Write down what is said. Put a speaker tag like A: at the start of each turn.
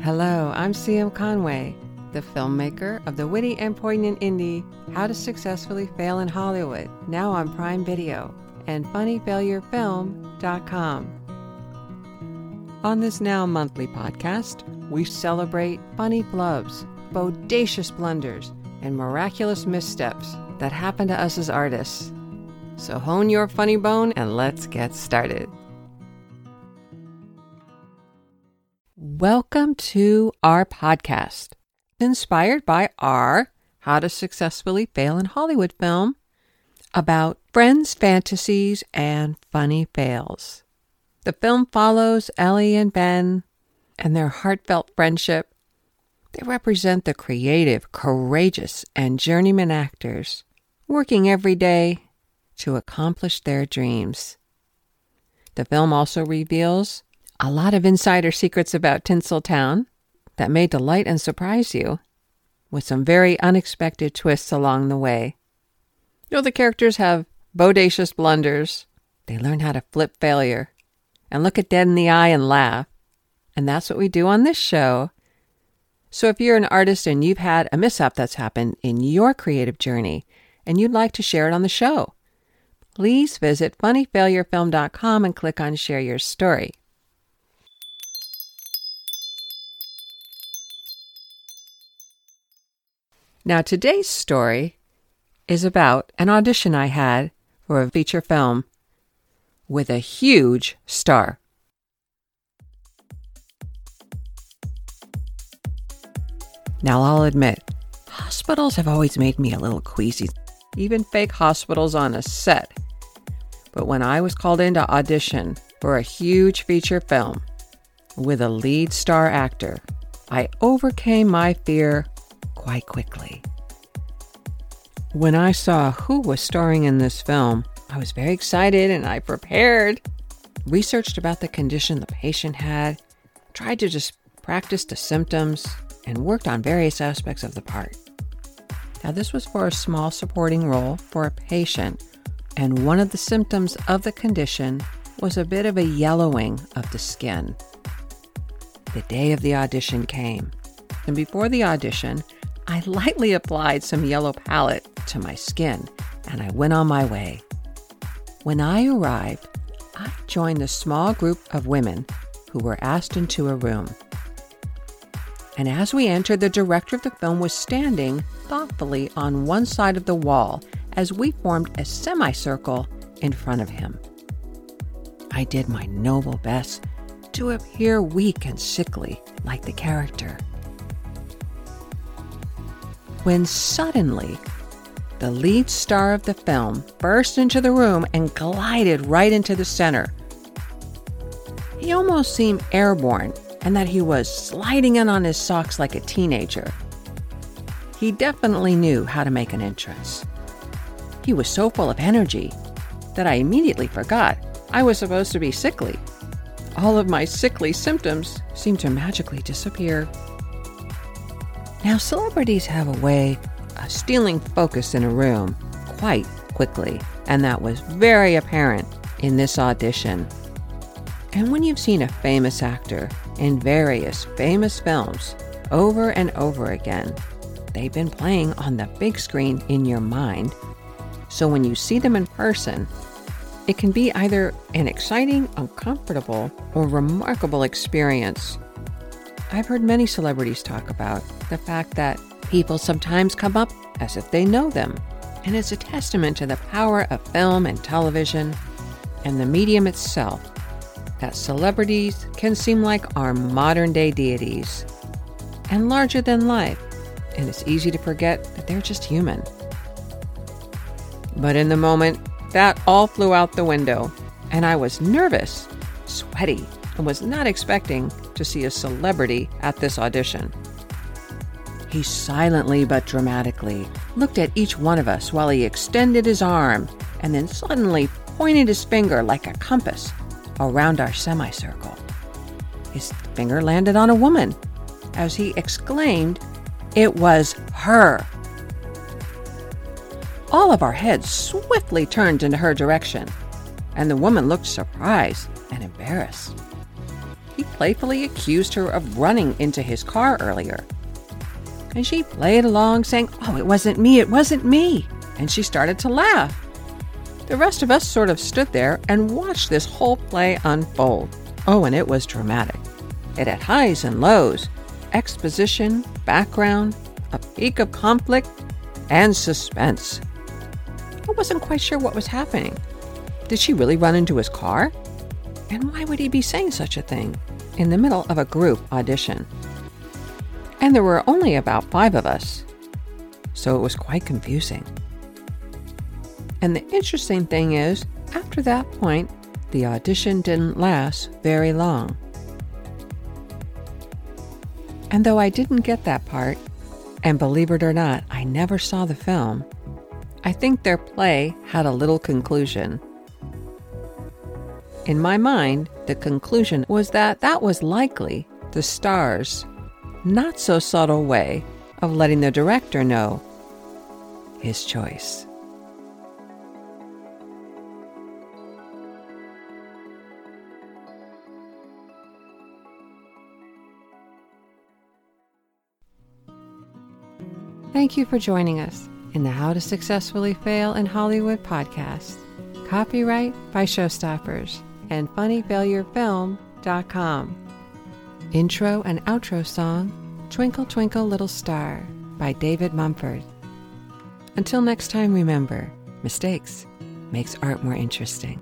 A: Hello, I'm CM Conway, the filmmaker of the witty and poignant indie How to Successfully Fail in Hollywood, now on Prime Video and funnyfailurefilm.com. On this now monthly podcast, we celebrate funny flubs, bodacious blunders, and miraculous missteps that happen to us as artists. So hone your funny bone and let's get started. Welcome to our podcast, inspired by our How to Successfully Fail in Hollywood film about friends' fantasies and funny fails. The film follows Ellie and Ben and their heartfelt friendship. They represent the creative, courageous, and journeyman actors working every day to accomplish their dreams. The film also reveals a lot of insider secrets about Tinseltown that may delight and surprise you, with some very unexpected twists along the way. You know, the characters have bodacious blunders. They learn how to flip failure and look it dead in the eye and laugh. And that's what we do on this show. So if you're an artist and you've had a mishap that's happened in your creative journey and you'd like to share it on the show, please visit funnyfailurefilm.com and click on Share Your Story. Now, today's story is about an audition I had for a feature film with a huge star. Now, I'll admit, hospitals have always made me a little queasy, even fake hospitals on a set. But when I was called in to audition for a huge feature film with a lead star actor, I overcame my fear quite quickly. When I saw who was starring in this film, I was very excited and I prepared, researched about the condition the patient had, tried to just practice the symptoms, and worked on various aspects of the part. Now, this was for a small supporting role for a patient, and one of the symptoms of the condition was a bit of a yellowing of the skin. The day of the audition came, and before the audition, I lightly applied some yellow palette to my skin and I went on my way. When I arrived, I joined the small group of women who were asked into a room. And as we entered, the director of the film was standing thoughtfully on one side of the wall as we formed a semicircle in front of him. I did my noble best to appear weak and sickly like the character when suddenly the lead star of the film burst into the room and glided right into the center. He almost seemed airborne and that he was sliding in on his socks like a teenager. He definitely knew how to make an entrance. He was so full of energy that I immediately forgot I was supposed to be sickly. All of my sickly symptoms seemed to magically disappear. Now, celebrities have a way of stealing focus in a room quite quickly, and that was very apparent in this audition. And when you've seen a famous actor in various famous films over and over again, they've been playing on the big screen in your mind. So when you see them in person, it can be either an exciting, uncomfortable, or remarkable experience. I've heard many celebrities talk about the fact that people sometimes come up as if they know them. And it's a testament to the power of film and television and the medium itself that celebrities can seem like our modern day deities and larger than life. And it's easy to forget that they're just human. But in the moment, that all flew out the window, and I was nervous, sweaty, and was not expecting to see a celebrity at this audition. He silently but dramatically looked at each one of us while he extended his arm and then suddenly pointed his finger like a compass around our semicircle. His finger landed on a woman as he exclaimed, It was her! All of our heads swiftly turned in her direction, and the woman looked surprised and embarrassed. He playfully accused her of running into his car earlier. And she played along, saying, Oh, it wasn't me, it wasn't me. And she started to laugh. The rest of us sort of stood there and watched this whole play unfold. Oh, and it was dramatic. It had highs and lows, exposition, background, a peak of conflict, and suspense. I wasn't quite sure what was happening. Did she really run into his car? And why would he be saying such a thing in the middle of a group audition? And there were only about five of us, so it was quite confusing. And the interesting thing is, after that point, the audition didn't last very long. And though I didn't get that part, and believe it or not, I never saw the film, I think their play had a little conclusion. In my mind, the conclusion was that that was likely the star's not so subtle way of letting the director know his choice. Thank you for joining us in the How to Successfully Fail in Hollywood podcast. Copyright by Showstoppers and funnyfailurefilm.com. Intro and outro song Twinkle Twinkle Little Star by David Mumford. Until next time, remember mistakes makes art more interesting.